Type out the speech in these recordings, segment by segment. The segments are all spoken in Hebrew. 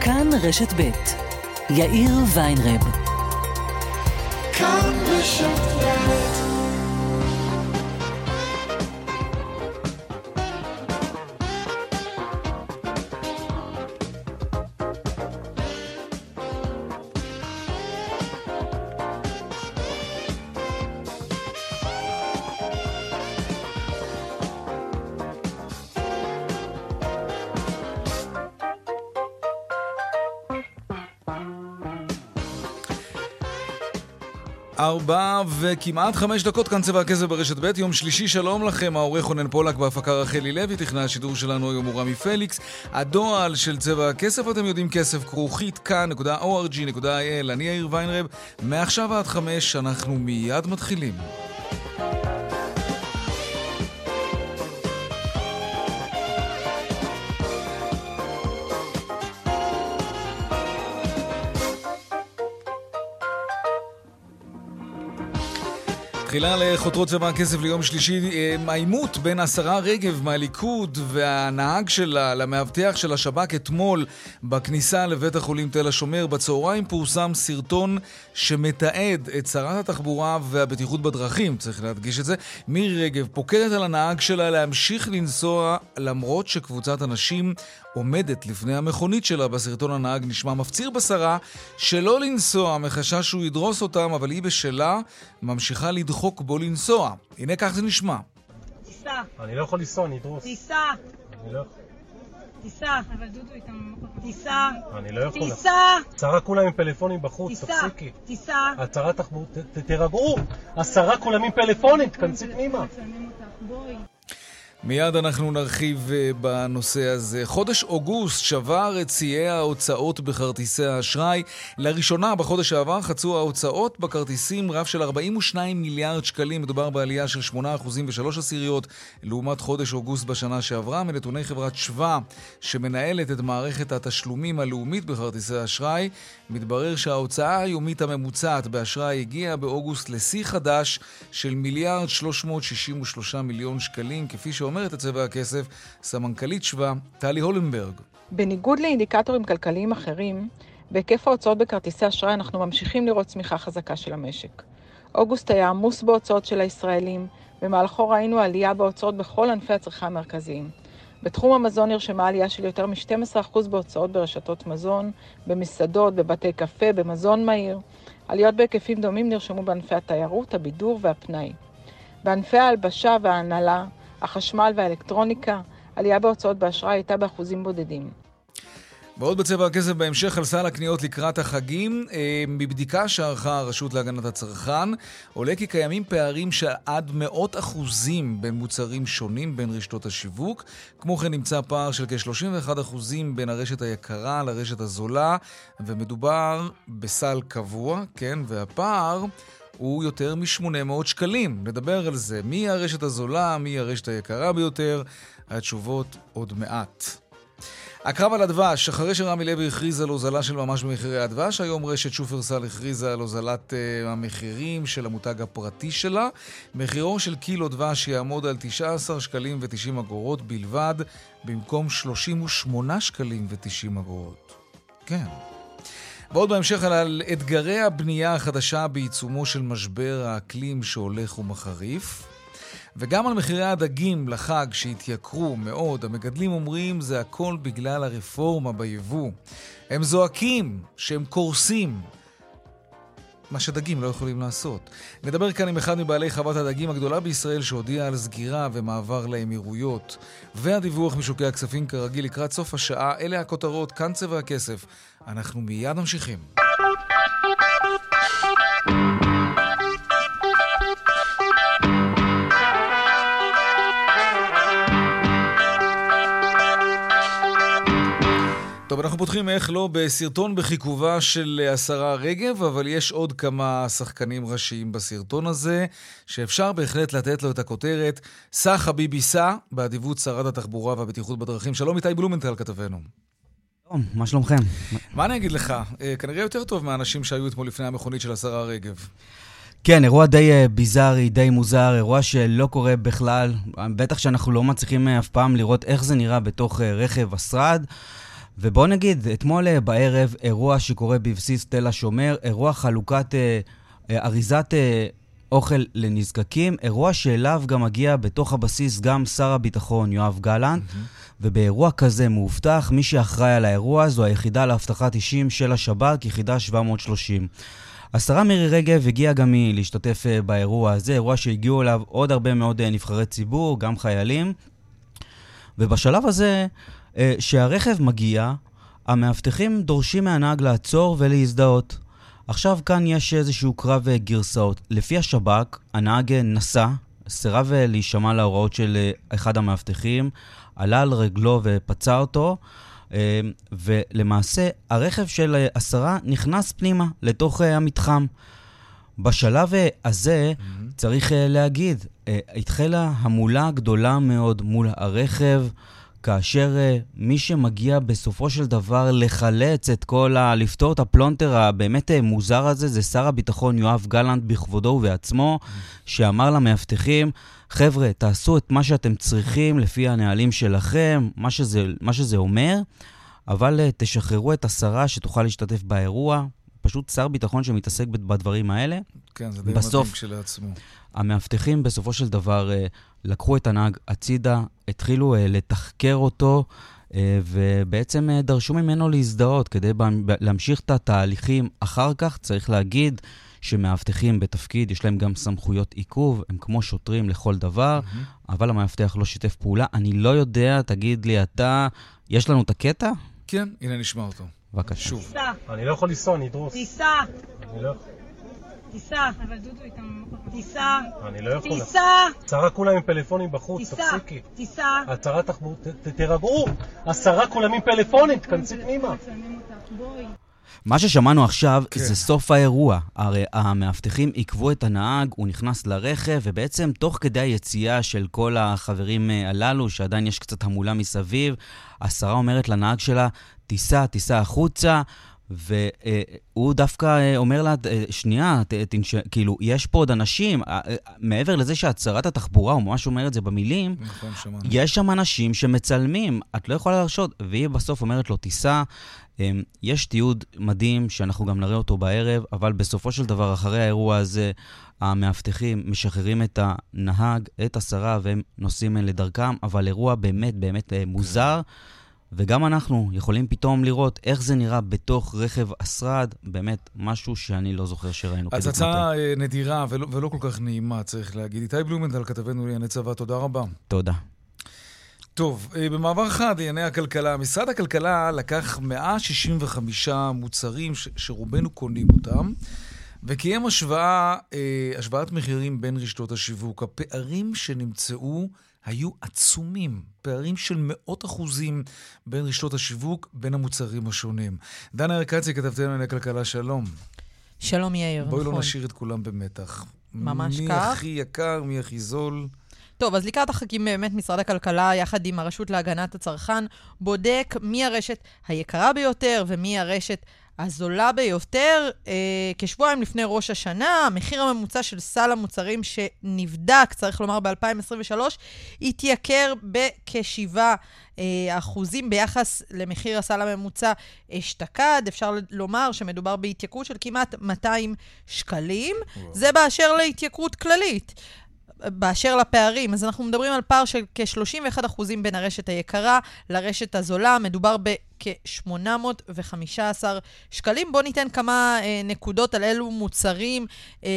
כאן רשת ב' יאיר ויינרב. כאן רשת ארבע וכמעט חמש דקות כאן צבע הכסף ברשת ב', יום שלישי, שלום לכם, העורך רונן פולק בהפקה רחלי לוי, תכנן השידור שלנו היום הוא רמי פליקס. הדועל של צבע הכסף, אתם יודעים, כסף כרוכית כאן.org.il, אני יאיר ויינרב, מעכשיו עד חמש, אנחנו מיד מתחילים. תחילה לחותרות צבא הכסף ליום שלישי, אה, העימות בין השרה רגב מהליכוד והנהג שלה למאבטח של השב"כ אתמול בכניסה לבית החולים תל השומר. בצהריים פורסם סרטון שמתעד את שרת התחבורה והבטיחות בדרכים, צריך להדגיש את זה. מירי רגב פוקדת על הנהג שלה להמשיך לנסוע למרות שקבוצת אנשים עומדת לפני המכונית שלה. בסרטון הנהג נשמע מפציר בשרה שלא לנסוע מחשש שהוא ידרוס אותם, אבל היא בשלה ממשיכה לדחוק בו לנסוע. הנה כך זה נשמע. תיסע. אני לא יכול לנסוע, אני אדרוס. תיסע. אני לא יכול. תיסע. אבל דודו איתם... תיסע. אני לא יכול. תיסע. עשרה כולם עם פלאפונים בחוץ, תפסיקי. תיסע. הצהרה תחבורה, תירגעו. עשרה כולם עם פלאפונים, תכנסי פנימה. בואי. מיד אנחנו נרחיב אה, בנושא הזה. חודש אוגוסט שבר את שיאי ההוצאות בכרטיסי האשראי. לראשונה בחודש העבר חצו ההוצאות בכרטיסים רף של 42 מיליארד שקלים. מדובר בעלייה של 8% ו-3 עשיריות לעומת חודש אוגוסט בשנה שעברה. מנתוני חברת שווה, שמנהלת את מערכת התשלומים הלאומית בכרטיסי האשראי, מתברר שההוצאה היומית הממוצעת באשראי הגיעה באוגוסט לשיא חדש של מיליארד 363 מיליון שקלים, כפי ש... שאומרת את צבע הכסף, סמנכ"לית שווה, טלי הולנברג. בניגוד לאינדיקטורים כלכליים אחרים, בהיקף ההוצאות בכרטיסי אשראי אנחנו ממשיכים לראות צמיחה חזקה של המשק. אוגוסט היה עמוס בהוצאות של הישראלים, במהלכו ראינו עלייה בהוצאות בכל ענפי הצריכה המרכזיים. בתחום המזון נרשמה עלייה של יותר מ-12% בהוצאות ברשתות מזון, במסעדות, בבתי קפה, במזון מהיר. עליות בהיקפים דומים נרשמו בענפי התיירות, הבידור והפנאי. בענפי ההלבשה וההנהלה החשמל והאלקטרוניקה, עלייה בהוצאות באשראי הייתה באחוזים בודדים. ועוד בצבע הכסף בהמשך על סל הקניות לקראת החגים. אה, מבדיקה שערכה הרשות להגנת הצרכן, עולה כי קיימים פערים של עד מאות אחוזים בין מוצרים שונים בין רשתות השיווק. כמו כן נמצא פער של כ-31 אחוזים בין הרשת היקרה לרשת הזולה, ומדובר בסל קבוע, כן, והפער... הוא יותר מ-800 שקלים. נדבר על זה. מי הרשת הזולה, מי הרשת היקרה ביותר? התשובות עוד מעט. הקרב על הדבש, אחרי שרמי לוי הכריז על הוזלה של ממש במחירי הדבש, היום רשת שופרסל הכריזה על הוזלת uh, המחירים של המותג הפרטי שלה. מחירו של קילו דבש יעמוד על 19 שקלים ו-90 אגורות בלבד, במקום 38 שקלים ו-90 אגורות. כן. ועוד בהמשך על אתגרי הבנייה החדשה בעיצומו של משבר האקלים שהולך ומחריף. וגם על מחירי הדגים לחג שהתייקרו מאוד, המגדלים אומרים זה הכל בגלל הרפורמה ביבוא. הם זועקים שהם קורסים, מה שדגים לא יכולים לעשות. נדבר כאן עם אחד מבעלי חוות הדגים הגדולה בישראל שהודיע על סגירה ומעבר לאמירויות. והדיווח משוקי הכספים כרגיל לקראת סוף השעה, אלה הכותרות, כאן צבע הכסף. אנחנו מיד ממשיכים. טוב, אנחנו פותחים איך לא בסרטון בחיכובה של השרה רגב, אבל יש עוד כמה שחקנים ראשיים בסרטון הזה, שאפשר בהחלט לתת לו את הכותרת סע חביבי סע, באדיבות שרת התחבורה והבטיחות בדרכים. שלום איתי בלומנטל כתבנו. שלום, מה שלומכם? מה אני אגיד לך? אה, כנראה יותר טוב מהאנשים שהיו אתמול לפני המכונית של השרה רגב. כן, אירוע די אה, ביזארי, די מוזר, אירוע שלא קורה בכלל. בטח שאנחנו לא מצליחים אה, אף פעם לראות איך זה נראה בתוך רכב השרד. ובוא נגיד, אתמול אה, בערב, אירוע שקורה בבסיס תל השומר, אירוע חלוקת אה, אה, אריזת אה, אוכל לנזקקים, אירוע שאליו גם מגיע בתוך הבסיס גם שר הביטחון יואב גלנט, ובאירוע כזה מאובטח, מי שאחראי על האירוע זו היחידה לאבטחת אישים של השב"כ, יחידה 730. השרה מירי רגב הגיעה גם היא להשתתף אה, באירוע הזה, אירוע שהגיעו אליו עוד הרבה מאוד נבחרי ציבור, גם חיילים. ובשלב הזה, שהרכב מגיע, המאבטחים דורשים מהנהג לעצור ולהזדהות. עכשיו כאן יש איזשהו קרב אה, גרסאות. לפי השב"כ, הנהג אה, נסע, סירב אה, להישמע להוראות של אה, אחד המאבטחים, עלה על רגלו ופצע אותו, אה, ולמעשה הרכב של אה, השרה נכנס פנימה לתוך אה, המתחם. בשלב אה, הזה, Mm-hmm. צריך אה, להגיד, אה, התחילה המולה גדולה מאוד מול הרכב, כאשר אה, מי שמגיע בסופו של דבר לחלץ את כל ה... לפתור את הפלונטר הבאמת אה, מוזר הזה, זה שר הביטחון יואב גלנט בכבודו ובעצמו, שאמר למאבטחים, חבר'ה, תעשו את מה שאתם צריכים לפי הנהלים שלכם, מה שזה, מה שזה אומר, אבל אה, תשחררו את השרה שתוכל להשתתף באירוע. פשוט שר ביטחון שמתעסק בדברים האלה. כן, זה די בסוף- מדהים כשלעצמו. המאבטחים בסופו של דבר אה, לקחו את הנהג הצידה, התחילו אה, לתחקר אותו, אה, ובעצם אה, דרשו ממנו להזדהות כדי ב- ב- להמשיך את התהליכים. אחר כך צריך להגיד שמאבטחים בתפקיד, יש להם גם סמכויות עיכוב, הם כמו שוטרים לכל דבר, אבל המאבטח לא שיתף פעולה. אני לא יודע, תגיד לי אתה, יש לנו את הקטע? כן, הנה נשמע אותו. בבקשה. שוב. אני לא יכול לנסוע, אני אדרוס. תיסע, אני לא- תיסע. אבל דודו איתם... תיסע, אני לא יכול. תיסע, עשרה כולם עם פלאפונים בחוץ, תיסע, תפסיקי. תיסע. הצהרת תחבורה, ת- ת- תירגעו. עשרה כולם עם פלאפונים, תכנסי פנימה. מה ששמענו עכשיו כן. זה סוף האירוע. הרי המאבטחים עיכבו את הנהג, הוא נכנס לרכב, ובעצם תוך כדי היציאה של כל החברים אה, הללו, שעדיין יש קצת המולה מסביב, השרה אומרת לנהג שלה, תיסע, תיסע החוצה. והוא דווקא אה, אומר לה, אה, שנייה, תנש... כאילו, יש פה עוד אנשים, אה, מעבר לזה שאת שרת התחבורה, הוא ממש אומר את זה במילים, נכון, שמענו. יש שם אנשים שמצלמים, את לא יכולה להרשות. והיא בסוף אומרת לו, תיסע. אמ, יש תיעוד מדהים שאנחנו גם נראה אותו בערב, אבל בסופו של דבר, אחרי האירוע הזה, המאבטחים משחררים את הנהג, את השרה, והם נוסעים לדרכם, אבל אירוע באמת באמת מוזר. וגם אנחנו יכולים פתאום לראות איך זה נראה בתוך רכב השרד, באמת משהו שאני לא זוכר שראינו כדוגמתו. הצצה אה, נדירה ולא, ולא כל כך נעימה, צריך להגיד. איתי בלומנטל, כתבנו לענייני צבא, תודה רבה. תודה. טוב, אה, במעבר חד לענייני הכלכלה, משרד הכלכלה לקח 165 מוצרים ש- שרובנו קונים אותם, וקיים השוואה, אה, השוואת מחירים בין רשתות השיווק. הפערים שנמצאו היו עצומים, פערים של מאות אחוזים בין רשתות השיווק, בין המוצרים השונים. דנה ארקצי, כתבתנו לענייני כלכלה, שלום. שלום יאיר, בואי לא נכון. נשאיר את כולם במתח. ממש מי כך. הכי יקר, מי הכי זול. טוב, אז לקראת החגים באמת משרד הכלכלה, יחד עם הרשות להגנת הצרכן, בודק מי הרשת היקרה ביותר ומי הרשת הזולה ביותר. אה, כשבועיים לפני ראש השנה, המחיר הממוצע של סל המוצרים שנבדק, צריך לומר ב-2023, התייקר בכ-7 אה, אחוזים ביחס למחיר הסל הממוצע אשתקד. אפשר לומר שמדובר בהתייקרות של כמעט 200 שקלים. זה באשר להתייקרות כללית. באשר לפערים, אז אנחנו מדברים על פער של כ-31% בין הרשת היקרה לרשת הזולה, מדובר בכ-815 שקלים. בואו ניתן כמה אה, נקודות על אילו מוצרים אה,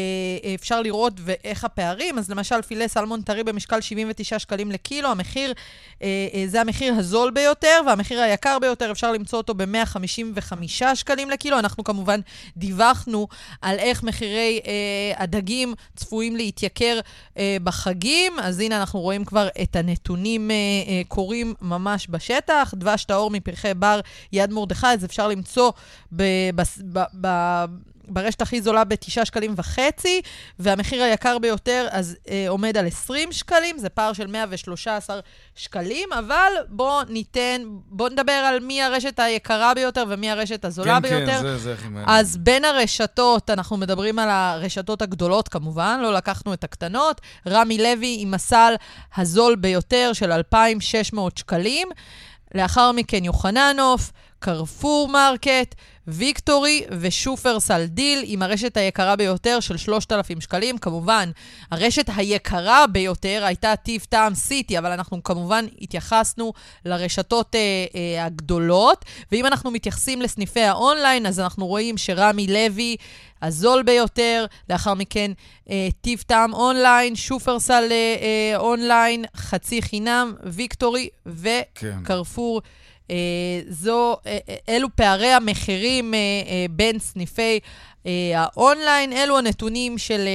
אפשר לראות ואיך הפערים. אז למשל, פילה סלמון טרי במשקל 79 שקלים לקילו, המחיר, אה, אה, זה המחיר הזול ביותר, והמחיר היקר ביותר, אפשר למצוא אותו ב-155 שקלים לקילו. אנחנו כמובן דיווחנו על איך מחירי אה, הדגים צפויים להתייקר אה, בחגים, אז הנה אנחנו רואים כבר את הנתונים אה, אה, קורים ממש בשטח. דבש טהור מפרחי בר יד מרדכי, אז אפשר למצוא ב, ב, ב, ב, ברשת הכי זולה ב-9 שקלים וחצי, והמחיר היקר ביותר אז אה, עומד על 20 שקלים, זה פער של 113 שקלים, אבל בואו ניתן, בואו נדבר על מי הרשת היקרה ביותר ומי הרשת הזולה כן, ביותר. כן, זה, זה הכי מעניין. אז בין הרשתות, אנחנו מדברים על הרשתות הגדולות כמובן, לא לקחנו את הקטנות. רמי לוי עם הסל הזול ביותר של 2,600 שקלים. לאחר מכן יוחננוף, קרפור מרקט, ויקטורי ושופרסל דיל עם הרשת היקרה ביותר של 3,000 שקלים. כמובן, הרשת היקרה ביותר הייתה טיב טעם סיטי, אבל אנחנו כמובן התייחסנו לרשתות אה, אה, הגדולות. ואם אנחנו מתייחסים לסניפי האונליין, אז אנחנו רואים שרמי לוי... הזול ביותר, לאחר מכן אה, טיב טעם אונליין, שופרסל אה, אה, אונליין, חצי חינם, ויקטורי וקרפור. כן. אה, זו, אה, אה, אלו פערי המחירים בין סניפי האונליין. אלו הנתונים של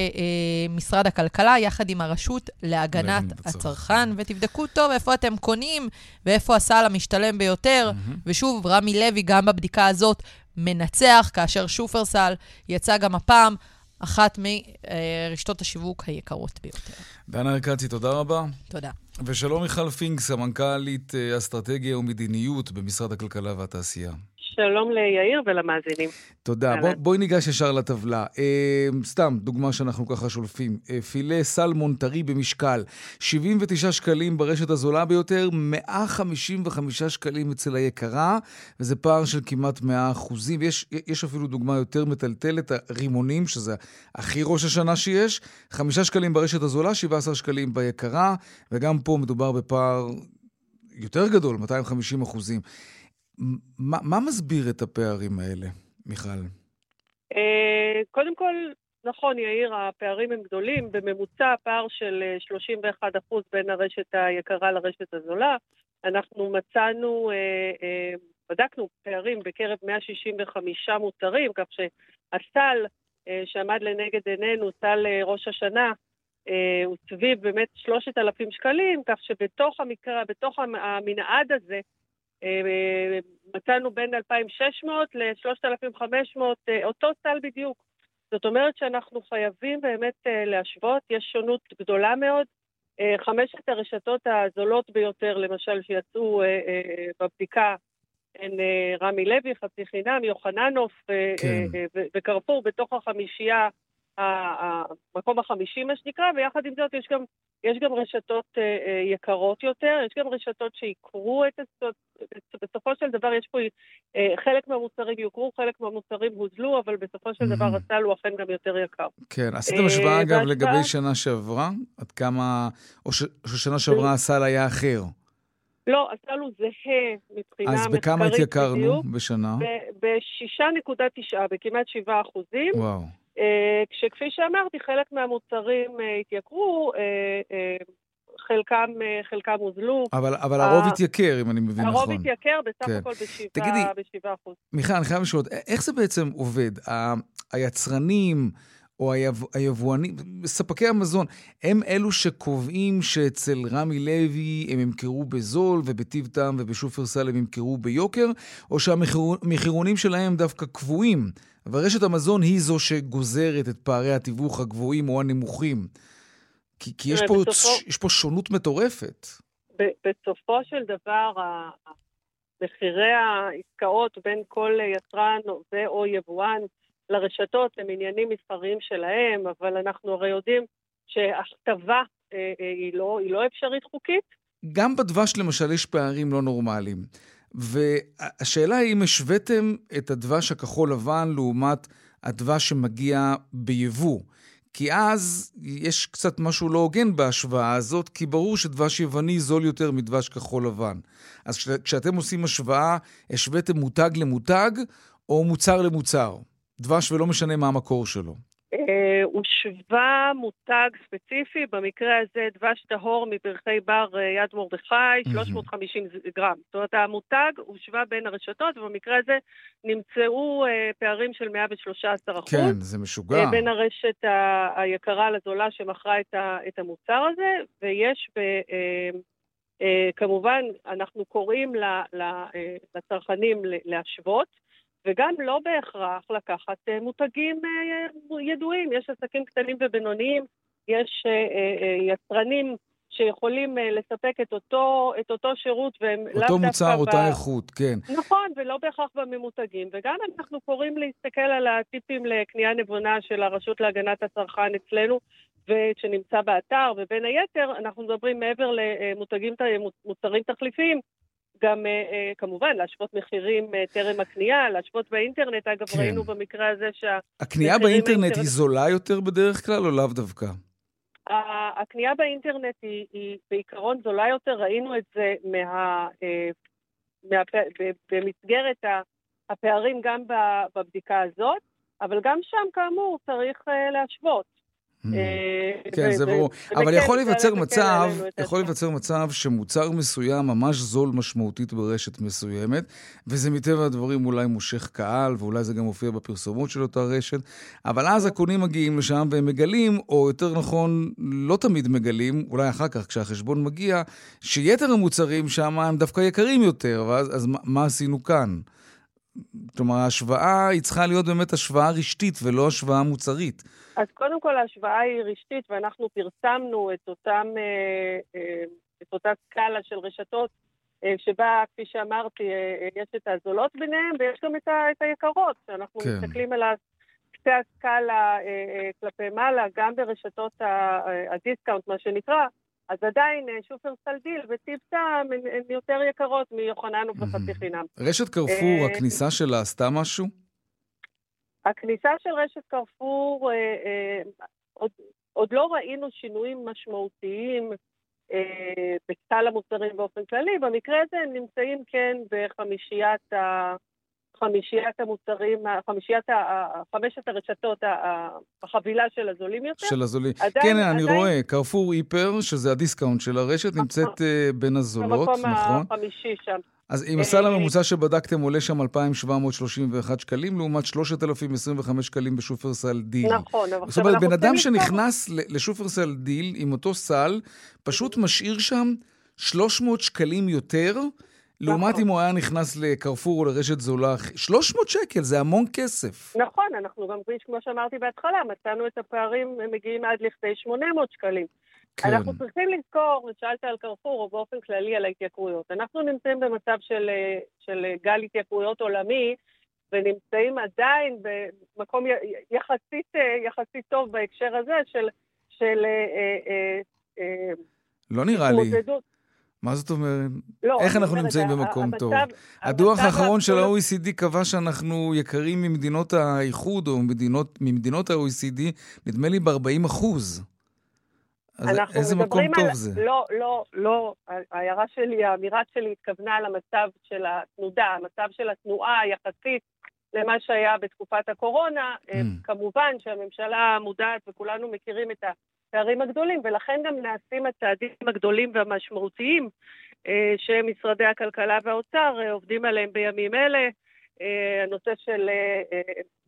משרד הכלכלה, יחד עם הרשות להגנת הצרכן. ותבדקו טוב איפה אתם קונים ואיפה הסל המשתלם ביותר. Mm-hmm. ושוב, רמי לוי, גם בבדיקה הזאת, מנצח, כאשר שופרסל יצא גם הפעם אחת מרשתות השיווק היקרות ביותר. דנה ארקצי, תודה רבה. תודה. ושלום מיכל פינק, סמנכ"לית אה, אסטרטגיה ומדיניות במשרד הכלכלה והתעשייה. שלום ליאיר ולמאזינים. תודה. בוא, בואי ניגש ישר לטבלה. אה, סתם, דוגמה שאנחנו ככה שולפים. אה, פילה סלמון טרי במשקל, 79 שקלים ברשת הזולה ביותר, 155 שקלים אצל היקרה, וזה פער של כמעט 100 אחוזים. יש, יש אפילו דוגמה יותר מטלטלת, הרימונים, שזה הכי ראש השנה שיש, 5 שקלים ברשת הזולה, 17 שקלים ביקרה, וגם פה מדובר בפער יותר גדול, 250 אחוזים. מה, מסביר את הפערים האלה, מיכל? אה, קודם כל, נכון, יאיר, הפערים הם גדולים. בממוצע הפער של 31% אה, בין הרשת היקרה לרשת הזולה. אנחנו מצאנו, אה, בדקנו פערים בקרב 165 מוצרים, כך שהסל שעמד לנגד עינינו, סל ראש השנה, הוא סביב באמת 3,000 שקלים, כך שבתוך המקרא, בתוך המנעד הזה, מצאנו בין 2,600 ל-3,500, אה, אותו סל בדיוק. זאת אומרת שאנחנו חייבים באמת אה, להשוות, יש שונות גדולה מאוד. חמשת הרשתות הזולות ביותר, למשל, שיצאו בבדיקה, הן רמי לוי, חצי חינם, יוחננוף כן. וקרפור בתוך החמישייה המקום החמישי, מה שנקרא, ויחד עם זאת יש גם, יש גם רשתות אה, אה, יקרות יותר, יש גם רשתות שיקרו את הסוד, בסופו של דבר יש פה, אה, חלק מהמוצרים יוקרו, חלק מהמוצרים הוזלו, אבל בסופו של דבר mm-hmm. הסל הוא אכן גם יותר יקר. כן, עשיתם השוואה אגב לגבי שנה שעברה? עד כמה, או ששנה שעברה הסל היה אחר? לא, הסל הוא זהה מבחינה מחקרית אז בכמה התייקרנו בשנה? ב-6.9, בכמעט 7 אחוזים. וואו. אה, כשכפי שאמרתי, חלק מהמוצרים אה, התייקרו, אה, חלקם, חלקם הוזלו. אבל, אבל הרוב התייקר, אם אני מבין הרוב נכון. הרוב התייקר בסך כן. הכל ב-7 אחוז. מיכל, אני חייב לשאול, איך זה בעצם עובד? היצרנים... או היב, היבואנים, ספקי המזון, הם אלו שקובעים שאצל רמי לוי הם ימכרו בזול ובטיב טעם ובשופרסל הם ימכרו ביוקר, או שהמחירונים שלהם דווקא קבועים, ורשת המזון היא זו שגוזרת את פערי התיווך הגבוהים או הנמוכים. כי, כי יש, פה, בסופו, יש פה שונות מטורפת. בסופו של דבר, מחירי העסקאות בין כל יצרן ו/או יבואן לרשתות הם עניינים מסחריים שלהם, אבל אנחנו הרי יודעים שהכתבה אה, אה, היא, לא, היא לא אפשרית חוקית. גם בדבש למשל יש פערים לא נורמליים. והשאלה היא אם השוויתם את הדבש הכחול לבן לעומת הדבש שמגיע ביבוא. כי אז יש קצת משהו לא הוגן בהשוואה הזאת, כי ברור שדבש יווני זול יותר מדבש כחול לבן. אז כשאתם עושים השוואה, השוויתם מותג למותג או מוצר למוצר? דבש ולא משנה מה המקור שלו. אה, הושווה מותג ספציפי, במקרה הזה דבש טהור מפרחי בר אה, יד מרדכי, 350 גרם. זאת אומרת, המותג הושווה בין הרשתות, ובמקרה הזה נמצאו אה, פערים של 113 אחוז. כן, זה משוגע. בין הרשת היקרה לזולה שמכרה את המוצר הזה, ויש ב... כמובן, אנחנו קוראים לצרכנים להשוות. וגם לא בהכרח לקחת אה, מותגים אה, ידועים. יש עסקים קטנים ובינוניים, יש אה, יצרנים שיכולים לספק את אותו, את אותו שירות והם לאו דווקא... אותו מוצר, ב... אותה איכות, כן. נכון, ולא בהכרח בממותגים. וגם אנחנו קוראים להסתכל על הטיפים לקנייה נבונה של הרשות להגנת הצרכן אצלנו, ושנמצא באתר, ובין היתר, אנחנו מדברים מעבר למותגים, מוצרים תחליפיים, גם אה, אה, כמובן להשוות מחירים אה, טרם הקנייה, להשוות באינטרנט. אגב, כן. ראינו במקרה הזה שה... הקנייה באינטרנט באינטרנט- היא זולה יותר בדרך כלל, או לאו דווקא? הקנייה באינטרנט היא, היא בעיקרון זולה יותר, ראינו את זה מה, מה, במסגרת הפערים גם בבדיקה הזאת, אבל גם שם, כאמור, צריך להשוות. אה, כן, זה ברור. אבל כן- יכול להיווצר כן מצב, יכול להיווצר מצב שמוצר מסוים ממש זול משמעותית ברשת מסוימת, וזה מטבע הדברים אולי מושך קהל, ואולי זה גם מופיע בפרסומות של אותה רשת, אבל אז הקונים מגיעים לשם והם מגלים, או יותר נכון, לא תמיד מגלים, אולי אחר כך כשהחשבון מגיע, שיתר המוצרים שם הם דווקא יקרים יותר, ואז אז מה, מה עשינו כאן? כלומר, ההשוואה היא צריכה להיות באמת השוואה רשתית ולא השוואה מוצרית. אז קודם כל ההשוואה היא רשתית, ואנחנו פרסמנו את אותם, אה, אה, את אותה סקאלה של רשתות, אה, שבה, כפי שאמרתי, יש את הזולות ביניהם, ויש גם את, ה, את היקרות. כשאנחנו כן. מסתכלים על קצה הסקאלה כלפי מעלה, גם ברשתות הדיסקאונט, מה שנקרא, אז עדיין שופרסל דיל וטיב טעם הן יותר יקרות מיוחננוף וחצי חינם. רשת קרפור, הכניסה שלה עשתה משהו? הכניסה של רשת קרפור, אה, אה, עוד, עוד לא ראינו שינויים משמעותיים אה, בסל המוצרים באופן כללי. במקרה הזה הם נמצאים כן בחמישיית ה... חמישיית המוצרים, חמישיית, חמשת הרשתות, החבילה של הזולים יותר. של הזולים. עדיין- כן, אני עדיין- רואה, קרפור היפר, שזה הדיסקאונט של הרשת, נמצאת אה, בין הזולות, במקום נכון? החמישי שם. אז אם הסל אה, הממוצע שבדקתם עולה שם 2,731 שקלים, לעומת 3,025 שקלים בשופרסל דיל. נכון, אבל זאת עכשיו אומרת, אנחנו בן אדם צריכים לזכור- שנכנס ל- לשופרסל דיל עם אותו סל, פשוט משאיר שם 300 שקלים יותר, לעומת נכון. אם הוא היה נכנס לקרפור או לרשת זולה. 300 שקל, זה המון כסף. נכון, אנחנו גם, כמו שאמרתי בהתחלה, מצאנו את הפערים, הם מגיעים עד לכדי 800 שקלים. כן. אנחנו צריכים לזכור, שאלת על קרפור, או באופן כללי על ההתייקרויות. אנחנו נמצאים במצב של, אה, של גל התייקרויות עולמי, ונמצאים עדיין במקום יחסית, אה, יחסית טוב בהקשר הזה של, של אה, אה, אה, לא נראה לי. מה זאת אומרת? לא, איך אנחנו נמצאים במקום המצב- טוב? המצב הדוח האחרון של ה-OECD קבע שאנחנו יקרים ממדינות האיחוד, או ממדינות, ממדינות ה-OECD, נדמה לי ב-40 אחוז. אז איזה מקום טוב על... זה? לא, לא, לא. ההערה שלי, האמירה שלי התכוונה למצב של התנודה, המצב של התנועה יחסית למה שהיה בתקופת הקורונה. אה, Mm. כמובן שהממשלה מודעת וכולנו מכירים את הפערים הגדולים, ולכן גם נעשים הצעדים הגדולים והמשמעותיים אה, שמשרדי הכלכלה והאוצר אה, עובדים עליהם בימים אלה. הנושא של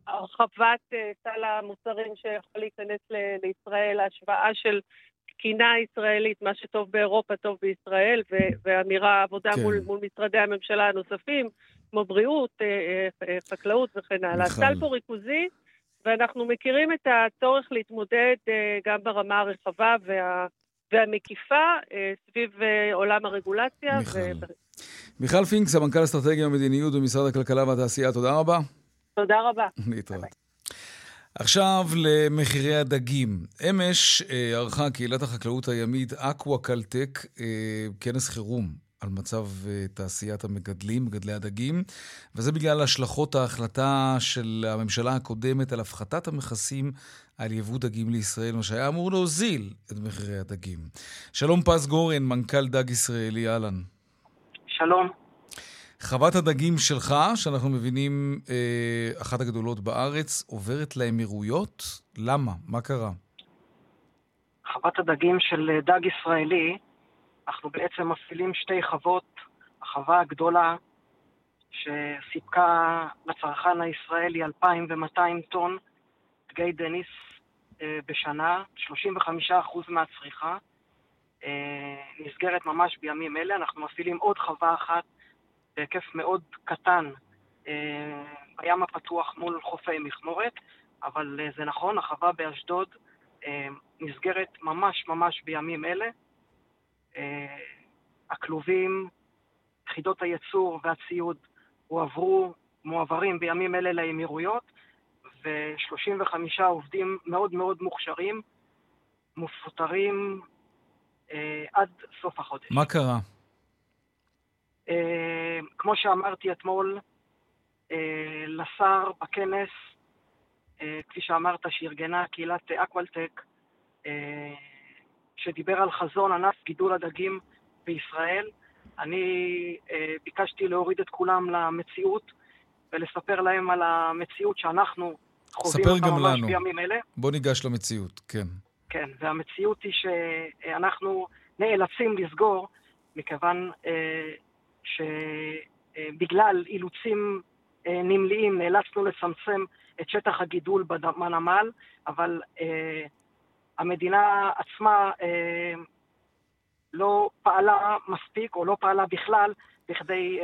הרחבת סל המוצרים שיכול להיכנס לישראל, ההשוואה של תקינה ישראלית, מה שטוב באירופה טוב בישראל, ו- ואמירה, עבודה כן. מול, מול משרדי הממשלה הנוספים, כמו בריאות, אה, אה, אה, חקלאות וכן הלאה. הסל פה ריכוזי, ואנחנו מכירים את הצורך להתמודד גם ברמה הרחבה וה, והמקיפה סביב עולם הרגולציה. מיכל. ו- מיכל פינק, סמנכ"ל אסטרטגיה ומדיניות במשרד הכלכלה והתעשייה, תודה רבה. תודה רבה. להתראות. עכשיו למחירי הדגים. אמש אה, ערכה קהילת החקלאות הימית אקווה קלטק אה, כנס חירום על מצב אה, תעשיית המגדלים, מגדלי הדגים, וזה בגלל השלכות ההחלטה של הממשלה הקודמת על הפחתת המכסים על יבוא דגים לישראל, מה שהיה אמור להוזיל את מחירי הדגים. שלום פז גורן, מנכ"ל דג ישראלי, אהלן. שלום. חוות הדגים שלך, שאנחנו מבינים אה, אחת הגדולות בארץ, עוברת לאמירויות? למה? מה קרה? חוות הדגים של אה, דג ישראלי, אנחנו בעצם מפעילים שתי חוות. החווה הגדולה שסיפקה לצרכן הישראלי 2,200 טון דגי דניס אה, בשנה, 35% מהצריכה, אה, נסגרת ממש בימים אלה. אנחנו מפעילים עוד חווה אחת בהיקף מאוד קטן אה, בים הפתוח מול חופי מכמורת, אבל אה, זה נכון, החווה באשדוד אה, נסגרת ממש ממש בימים אלה. הכלובים, יחידות הייצור והציוד הועברו, מועברים בימים אלה לאמירויות, ו-35 עובדים מאוד מאוד מוכשרים מפוטרים עד סוף החודש. מה קרה? אה, כמו שאמרתי אתמול אה, לשר בכנס, אה, כפי שאמרת, שארגנה קהילת אקוולטק, שדיבר על חזון ענף גידול הדגים בישראל, אני ביקשתי להוריד את כולם למציאות ולספר להם על המציאות שאנחנו חווים אותה ממש לנו. בימים אלה. בוא ניגש למציאות, כן. כן, והמציאות היא שאנחנו נאלצים לסגור, מכיוון שבגלל אילוצים אה, נמליים נאלצנו לצמצם את שטח הגידול בנמל, אבל אה, המדינה עצמה אה, לא פעלה מספיק או לא פעלה בכלל בכדי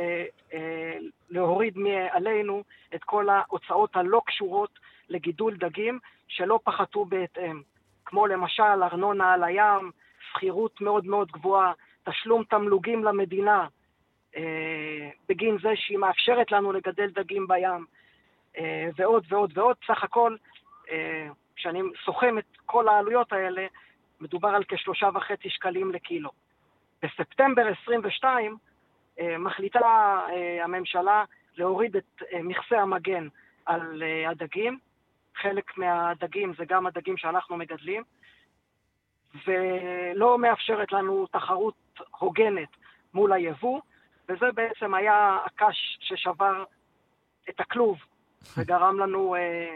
להוריד מעלינו את כל ההוצאות הלא קשורות לגידול דגים שלא פחתו בהתאם. כמו למשל ארנונה על הים, שכירות מאוד מאוד גבוהה, תשלום תמלוגים למדינה בגין זה שהיא מאפשרת לנו לגדל דגים בים, אה, ועוד ועוד ועוד. סך הכל, אה, כשאני סוכם את כל העלויות האלה, מדובר על כשלושה וחצי שקלים לקילו. בספטמבר 22 אה, מחליטה אה, הממשלה להוריד את אה, מכסה המגן על אה, הדגים. חלק מהדגים זה גם הדגים שאנחנו מגדלים, ולא מאפשרת לנו תחרות הוגנת מול היבוא, וזה בעצם היה הקש ששבר את הכלוב וגרם לנו אה,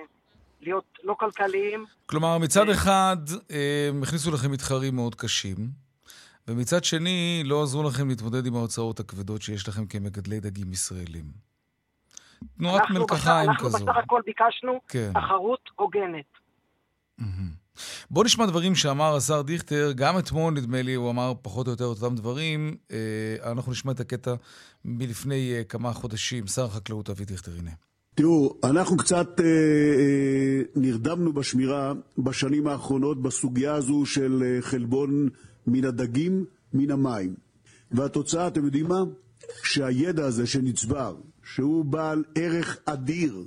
להיות לא כלכליים. כלומר, מצד אחד, אה, הכניסו לכם מתחרים מאוד קשים, ומצד שני, לא עזרו לכם להתמודד עם ההוצאות הכבדות שיש לכם כמגדלי דגים ישראלים. תנועת מלקחיים כזו. אנחנו בסך הכל ביקשנו כן. תחרות הוגנת. בוא נשמע דברים שאמר השר דיכטר, גם אתמול נדמה לי הוא אמר פחות או יותר אותם דברים. אה, אנחנו נשמע את הקטע מלפני אה, כמה חודשים. שר החקלאות אבי דיכטר, הנה. תראו, אנחנו קצת אה, אה, נרדמנו בשמירה בשנים האחרונות בסוגיה הזו של אה, חלבון מן הדגים, מן המים. והתוצאה, אתם יודעים מה? שהידע הזה שנצבר, שהוא בעל ערך אדיר,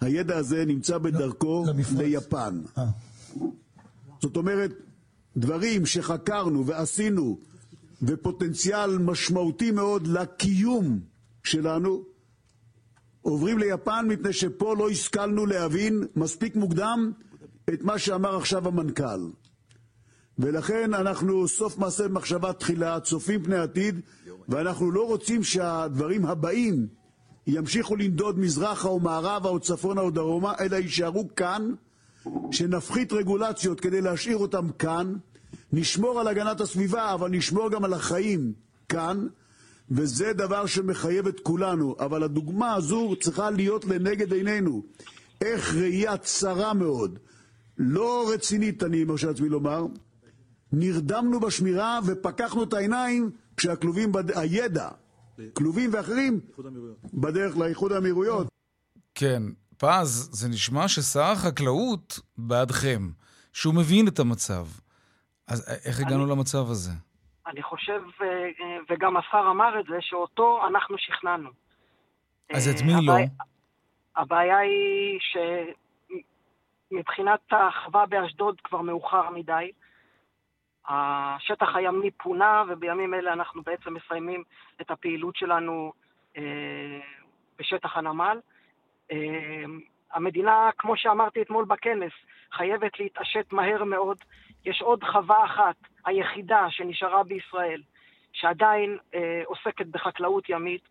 הידע הזה נמצא בדרכו ליפן. אומרת, דברים שחקרנו ועשינו, ופוטנציאל משמעותי מאוד לקיום שלנו, עוברים ליפן מפני שפה לא השכלנו להבין מספיק מוקדם את מה שאמר עכשיו המנכ"ל. ולכן אנחנו סוף מעשה במחשבה תחילה, צופים פני עתיד, ואנחנו לא רוצים שהדברים הבאים ימשיכו לנדוד מזרחה או מערבה או צפונה או דרומה, אלא יישארו כאן, שנפחית רגולציות כדי להשאיר אותם כאן, נשמור על הגנת הסביבה, אבל נשמור גם על החיים כאן, וזה דבר שמחייב את כולנו. אבל הדוגמה הזו צריכה להיות לנגד עינינו. איך ראייה צרה מאוד, לא רצינית, אני מרשה לעצמי לומר, נרדמנו בשמירה ופקחנו את העיניים כשהכלובים, בד... הידע, כלובים ואחרים, בדרך לאיחוד האמירויות. כן, פז, זה נשמע ששר החקלאות בעדכם, שהוא מבין את המצב. אז איך הגענו למצב הזה? אני חושב, אה, אה, וגם השר אמר את זה, שאותו אנחנו שכנענו. אז את אה, מי לא? הבעיה- הבעיה היא שמבחינת האחווה באשדוד כבר מאוחר מדי. השטח הימי פונה, ובימים אלה אנחנו בעצם מסיימים את הפעילות שלנו אה, בשטח הנמל. אה, המדינה, כמו שאמרתי אתמול בכנס, חייבת להתעשת מהר מאוד. יש עוד חווה אחת, היחידה שנשארה בישראל, שעדיין אה, עוסקת בחקלאות ימית,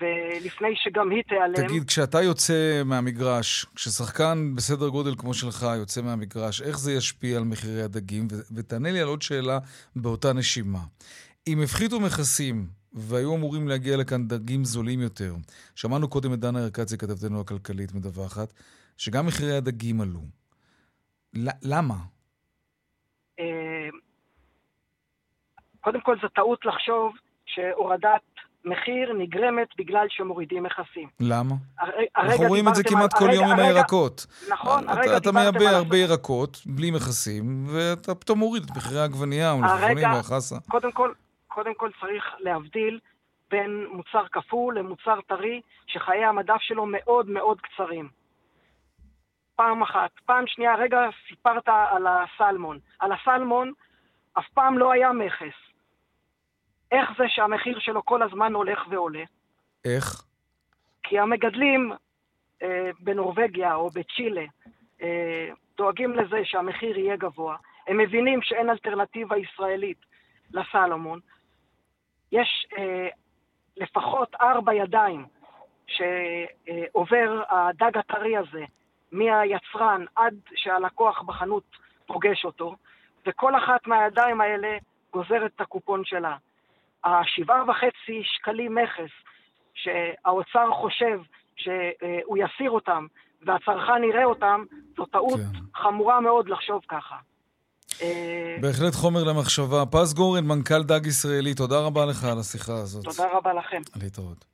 ולפני שגם היא תיעלם... תגיד, כשאתה יוצא מהמגרש, כששחקן בסדר גודל כמו שלך יוצא מהמגרש, איך זה ישפיע על מחירי הדגים? ו- ותענה לי על עוד שאלה באותה נשימה. אם הפחיתו מכסים והיו אמורים להגיע לכאן דגים זולים יותר, שמענו קודם את דנה ארקצי, כתבתנו הכלכלית, מדווחת, שגם מחירי הדגים עלו. למה? אה, קודם כל זו טעות לחשוב שהורדת מחיר נגרמת בגלל שמורידים מכסים. למה? הר- אנחנו רואים את זה כמעט על- כל הרגע- יום עם הרגע- הירקות. נכון, אתה- הרגע אתה מייבא הרבה ירקות בלי מכסים, ואתה פתאום מוריד את מחירי העגבנייה, המלפפונים והחסה. קודם כל, קודם כל צריך להבדיל בין מוצר קפוא למוצר טרי, שחיי המדף שלו מאוד מאוד קצרים. פעם אחת. פעם שנייה, רגע סיפרת על הסלמון. על הסלמון אף פעם לא היה מכס. איך זה שהמחיר שלו כל הזמן הולך ועולה? איך? כי המגדלים אה, בנורבגיה או בצ'ילה אה, דואגים לזה שהמחיר יהיה גבוה. הם מבינים שאין אלטרנטיבה ישראלית לסלומון. יש אה, לפחות ארבע ידיים שעובר הדג הטרי הזה מהיצרן עד שהלקוח בחנות פוגש אותו, וכל אחת מהידיים האלה גוזרת את הקופון שלה. השבעה וחצי שקלים מכס שהאוצר חושב שהוא יסיר אותם והצרכן יראה אותם, זו טעות כן. חמורה מאוד לחשוב ככה. אה, בהחלט חומר למחשבה. פז גורן, מנכ"ל דג ישראלי, תודה רבה לך על השיחה הזאת. תודה רבה לכם. להתראות.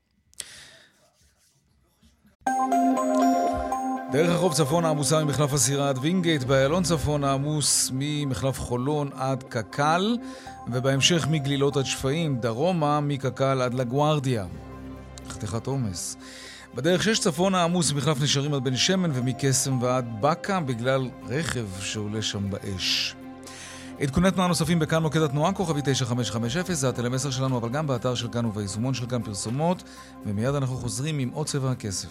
דרך החוף צפונה עמוסה ממחלף הסירה עד וינגייט, באיילון צפונה עמוס ממחלף חולון עד קק"ל, ובהמשך מגלילות עד שפיים, דרומה מקק"ל עד לגוארדיה. חתיכת עומס. בדרך שש צפונה עמוס מחלף נשארים עד בן שמן ומקסם ועד באקה בגלל רכב שעולה שם באש. עדכוני תנועה נוספים בכאן מוקד התנועה, כוכבי 9550, זה הטלמסר שלנו, אבל גם באתר של כאן וביישומון של כאן פרסומות, ומיד אנחנו חוזרים עם עוד צבע הכסף.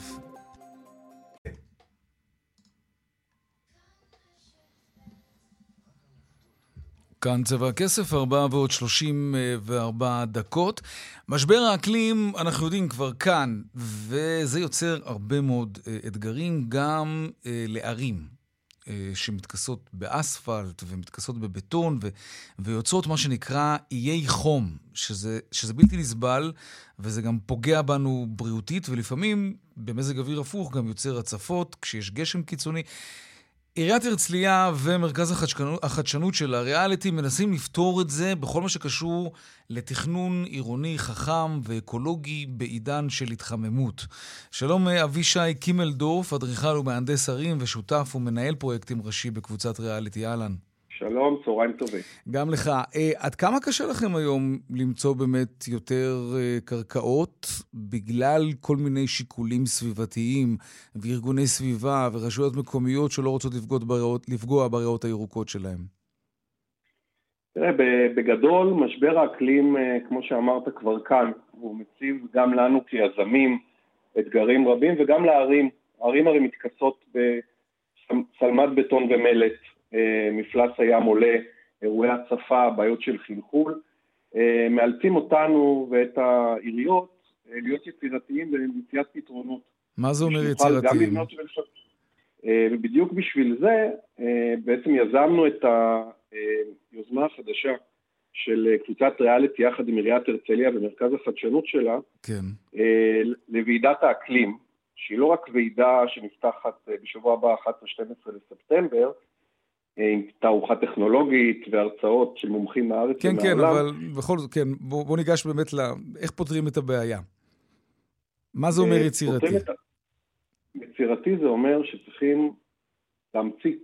כאן צבע הכסף, ארבעה ועוד שלושים וארבע דקות. משבר האקלים, אנחנו יודעים, כבר כאן, וזה יוצר הרבה מאוד אה, אתגרים גם אה, לערים. אה, שמתכסות באספלט ומתכסות בבטון ו, ויוצרות מה שנקרא איי חום, שזה, שזה בלתי נסבל וזה גם פוגע בנו בריאותית ולפעמים במזג אוויר הפוך גם יוצר הצפות כשיש גשם קיצוני. עיריית הרצליה ומרכז החדשנות, החדשנות של הריאליטי מנסים לפתור את זה בכל מה שקשור לתכנון עירוני חכם ואקולוגי בעידן של התחממות. שלום אבישי קימלדורף, אדריכל ומהנדס ערים ושותף ומנהל פרויקטים ראשי בקבוצת ריאליטי. אהלן. שלום, צהריים טובים. גם לך. אה, עד כמה קשה לכם היום למצוא באמת יותר אה, קרקעות בגלל כל מיני שיקולים סביבתיים וארגוני סביבה ורשויות מקומיות שלא רוצות בריאות, לפגוע בריאות הירוקות שלהם? תראה, בגדול, משבר האקלים, אה, כמו שאמרת, כבר כאן. הוא מציב גם לנו כיזמים אתגרים רבים וגם לערים. הערים הרי מתכסות בשלמת בטון ומלט. אה, מפלס הים עולה, אירועי הצפה, בעיות של חלחול, אה, מאלצים אותנו ואת העיריות אה, להיות יצירתיים במציאת פתרונות. מה זה אומר יצירתיים? ובדיוק בשביל זה בעצם יזמנו את היוזמה החדשה של קבוצת ריאליטי יחד עם עיריית הרצליה ומרכז החדשנות שלה, כן. לוועידת האקלים, שהיא לא רק ועידה שנפתחת בשבוע הבא, 11-12 לספטמבר, עם תערוכה טכנולוגית והרצאות של מומחים מהארץ כן, ומהעולם. כן, כן, אבל בכל זאת, כן, בוא, בוא ניגש באמת ל... איך פותרים את הבעיה? מה זה אומר אה, יצירתי? את... יצירתי זה אומר שצריכים להמציא.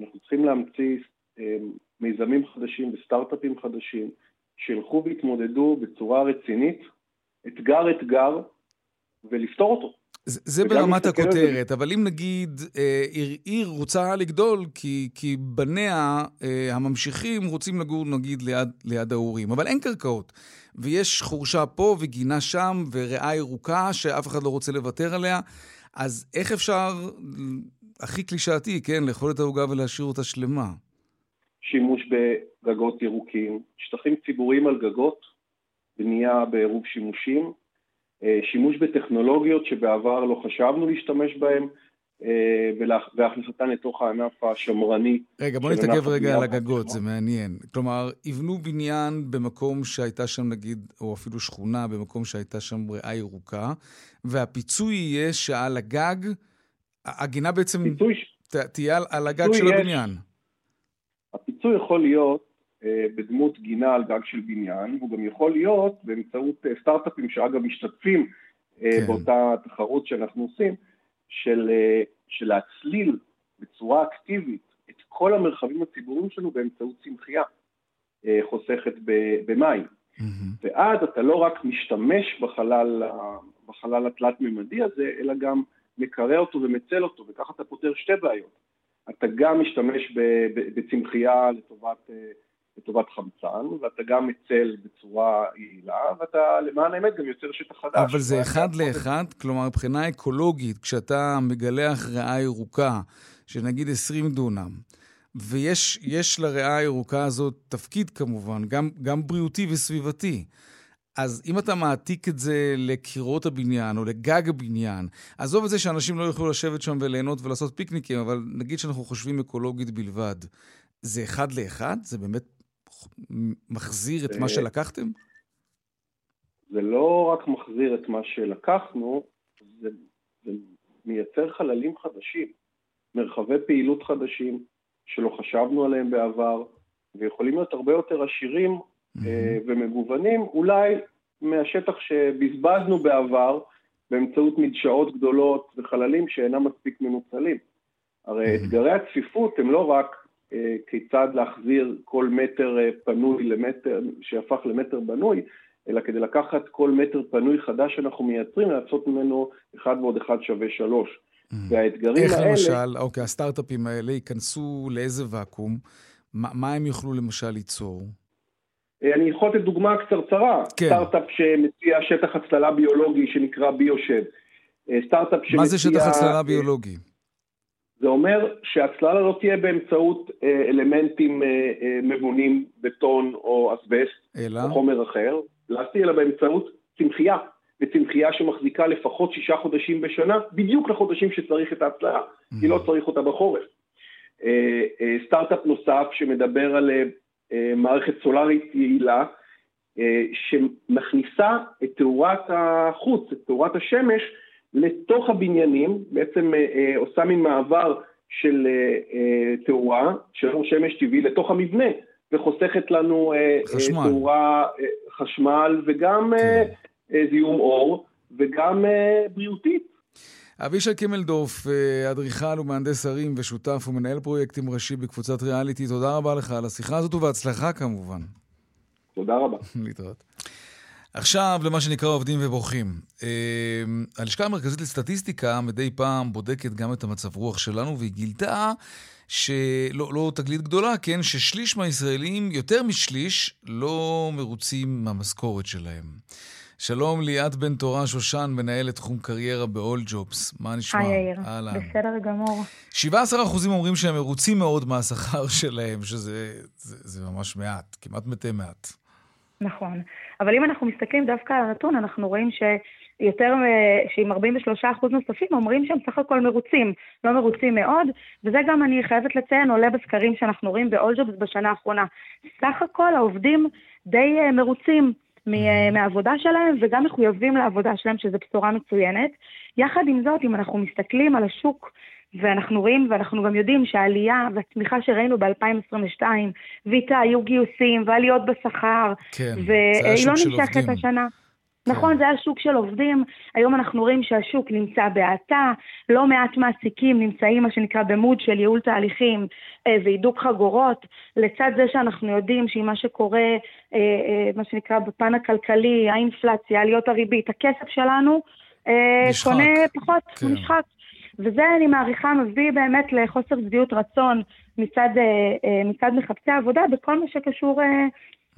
אנחנו צריכים להמציא אה, מיזמים חדשים וסטארט-אפים חדשים, שילכו ויתמודדו בצורה רצינית, אתגר-אתגר, ולפתור אותו. זה, ברמת הכותרת, אבל אם נגיד אה, עיר, עיר רוצה לגדול כי, כי בניה אה, הממשיכים רוצים לגור נגיד ליד, ליד ההורים, אבל אין קרקעות. ויש חורשה פה וגינה שם וריאה ירוקה שאף אחד לא רוצה לוותר עליה, אז איך אפשר, הכי קלישאתי, כן, לאכול את העוגה ולהשאיר אותה שלמה? שימוש בגגות ירוקים, שטחים ציבוריים על גגות, בנייה בעירוב שימושים, שימוש בטכנולוגיות שבעבר לא חשבנו להשתמש בהן, אה, והכנסתן לתוך הענף השמרני. רגע, בוא נתעכב רגע על הגגות, זה מעניין. כלומר, יבנו בניין במקום שהייתה שם נגיד, או אפילו שכונה במקום שהייתה שם ריאה ירוקה, והפיצוי יהיה שעל הגג, הגינה בעצם פיצוי... תהיה על הגג של הבניין. הפיצוי יכול להיות אה, בדמות גינה על גג של בניין, והוא גם יכול להיות באמצעות אה, סטארט-אפים שאגב משתתפים אה, כן. באותה תחרות שאנחנו עושים, של, של להצליל בצורה אקטיבית את כל המרחבים הציבוריים שלנו באמצעות צמחייה חוסכת במים. Mm-hmm. ואז אתה לא רק משתמש בחלל, בחלל התלת-ממדי הזה, אלא גם מקרא אותו ומצל אותו, וככה אתה פותר שתי בעיות. אתה גם משתמש בצמחייה לטובת לטובת חמצן, ואתה גם מצל בצורה יעילה, ואתה למען האמת גם יוצר שטח חדש. אבל זה אחד לאחד, כלומר, מבחינה אקולוגית, כשאתה מגלח ריאה ירוקה, של נגיד 20 דונם, ויש לריאה הירוקה הזאת תפקיד כמובן, גם, גם בריאותי וסביבתי. אז אם אתה מעתיק את זה לקירות הבניין או לגג הבניין, עזוב את זה שאנשים לא יוכלו לשבת שם וליהנות ולעשות פיקניקים, אבל נגיד שאנחנו חושבים אקולוגית בלבד, זה אחד לאחד? זה באמת מחזיר את מה שלקחתם? זה לא רק מחזיר את מה שלקחנו, זה, זה מייצר חללים חדשים, מרחבי פעילות חדשים שלא חשבנו עליהם בעבר, ויכולים להיות הרבה יותר עשירים mm-hmm. ומגוונים, אולי מהשטח שבזבזנו בעבר באמצעות מדשאות גדולות וחללים שאינם מספיק מנוצלים. הרי mm-hmm. אתגרי הצפיפות הם לא רק אה, כיצד להחזיר כל מטר אה, פנוי למטר, שהפך למטר בנוי, אלא כדי לקחת כל מטר פנוי חדש שאנחנו מייצרים, לעשות ממנו אחד ועוד אחד שווה שלוש. Mm. והאתגרים איך האלה... איך למשל, אוקיי, הסטארט-אפים האלה ייכנסו לאיזה ואקום? מה, מה הם יוכלו למשל ליצור? אה, אני יכול לתת דוגמה קצרצרה. כן. סטארט-אפ שמציע שטח הצללה ביולוגי שנקרא ביושד. סטארט-אפ שמציע... מה זה שטח הצללה ביולוגי? זה אומר שהצללה לא תהיה באמצעות אה, אלמנטים אה, אה, מבונים, בטון או אסבסט, אלא? או חומר אחר, פלסטי, אלא באמצעות צמחייה, וצמחייה שמחזיקה לפחות שישה חודשים בשנה, בדיוק לחודשים שצריך את ההצללה, mm-hmm. כי לא צריך אותה בחורף. סטארט-אפ נוסף שמדבר על מערכת סולארית יעילה, שמכניסה את תאורת החוץ, את תאורת השמש, לתוך הבניינים, בעצם אה, אה, עושה מין מעבר של אה, תאורה, של אור שמש טבעי, לתוך המבנה, וחוסכת לנו חשמל. תאורה, חשמל וגם כן. זיהום אור, וגם בריאותית. אבישי קימלדורף, אדריכל ומהנדס ערים ושותף ומנהל פרויקטים ראשי בקבוצת ריאליטי, תודה רבה לך על השיחה הזאת ובהצלחה כמובן. תודה רבה. להתראות. עכשיו למה שנקרא עובדים ובורחים. אמ, הלשכה המרכזית לסטטיסטיקה מדי פעם בודקת גם את המצב רוח שלנו, והיא גילתה שלא לא תגלית גדולה, כן, ששליש מהישראלים, יותר משליש, לא מרוצים מהמשכורת שלהם. שלום ליאת בן תורה שושן, מנהלת תחום קריירה ב-all jobs. מה נשמע? היי יאיר, בסדר גמור. 17% אומרים שהם מרוצים מאוד מהשכר שלהם, שזה זה, זה ממש מעט, כמעט מתי מעט. נכון. אבל אם אנחנו מסתכלים דווקא על הנתון, אנחנו רואים שיותר, שעם 43 אחוז נוספים אומרים שהם סך הכל מרוצים, לא מרוצים מאוד, וזה גם אני חייבת לציין, עולה בסקרים שאנחנו רואים ב-all בשנה האחרונה. סך הכל העובדים די אה, מרוצים. אה, מהעבודה שלהם וגם מחויבים לעבודה שלהם, שזו בשורה מצוינת. יחד עם זאת, אם אנחנו מסתכלים על השוק ואנחנו רואים ואנחנו גם יודעים שהעלייה והצמיחה שראינו ב-2022, ואיתה היו גיוסים ועליות בשכר, כן, והיא לא נמשכת השנה. כן. נכון, זה היה שוק של עובדים, היום אנחנו רואים שהשוק נמצא בהאטה, לא מעט מעסיקים נמצאים מה שנקרא במוד של ייעול תהליכים אה, והידוק חגורות, לצד זה שאנחנו יודעים שעם מה שקורה, אה, אה, מה שנקרא בפן הכלכלי, האינפלציה, עליות הריבית, הכסף שלנו אה, נשחק. קונה פחות, כן. נשחק. וזה אני מעריכה מביא באמת לחוסר שביעות רצון מצד, אה, אה, מצד מחפשי העבודה בכל מה שקשור אה,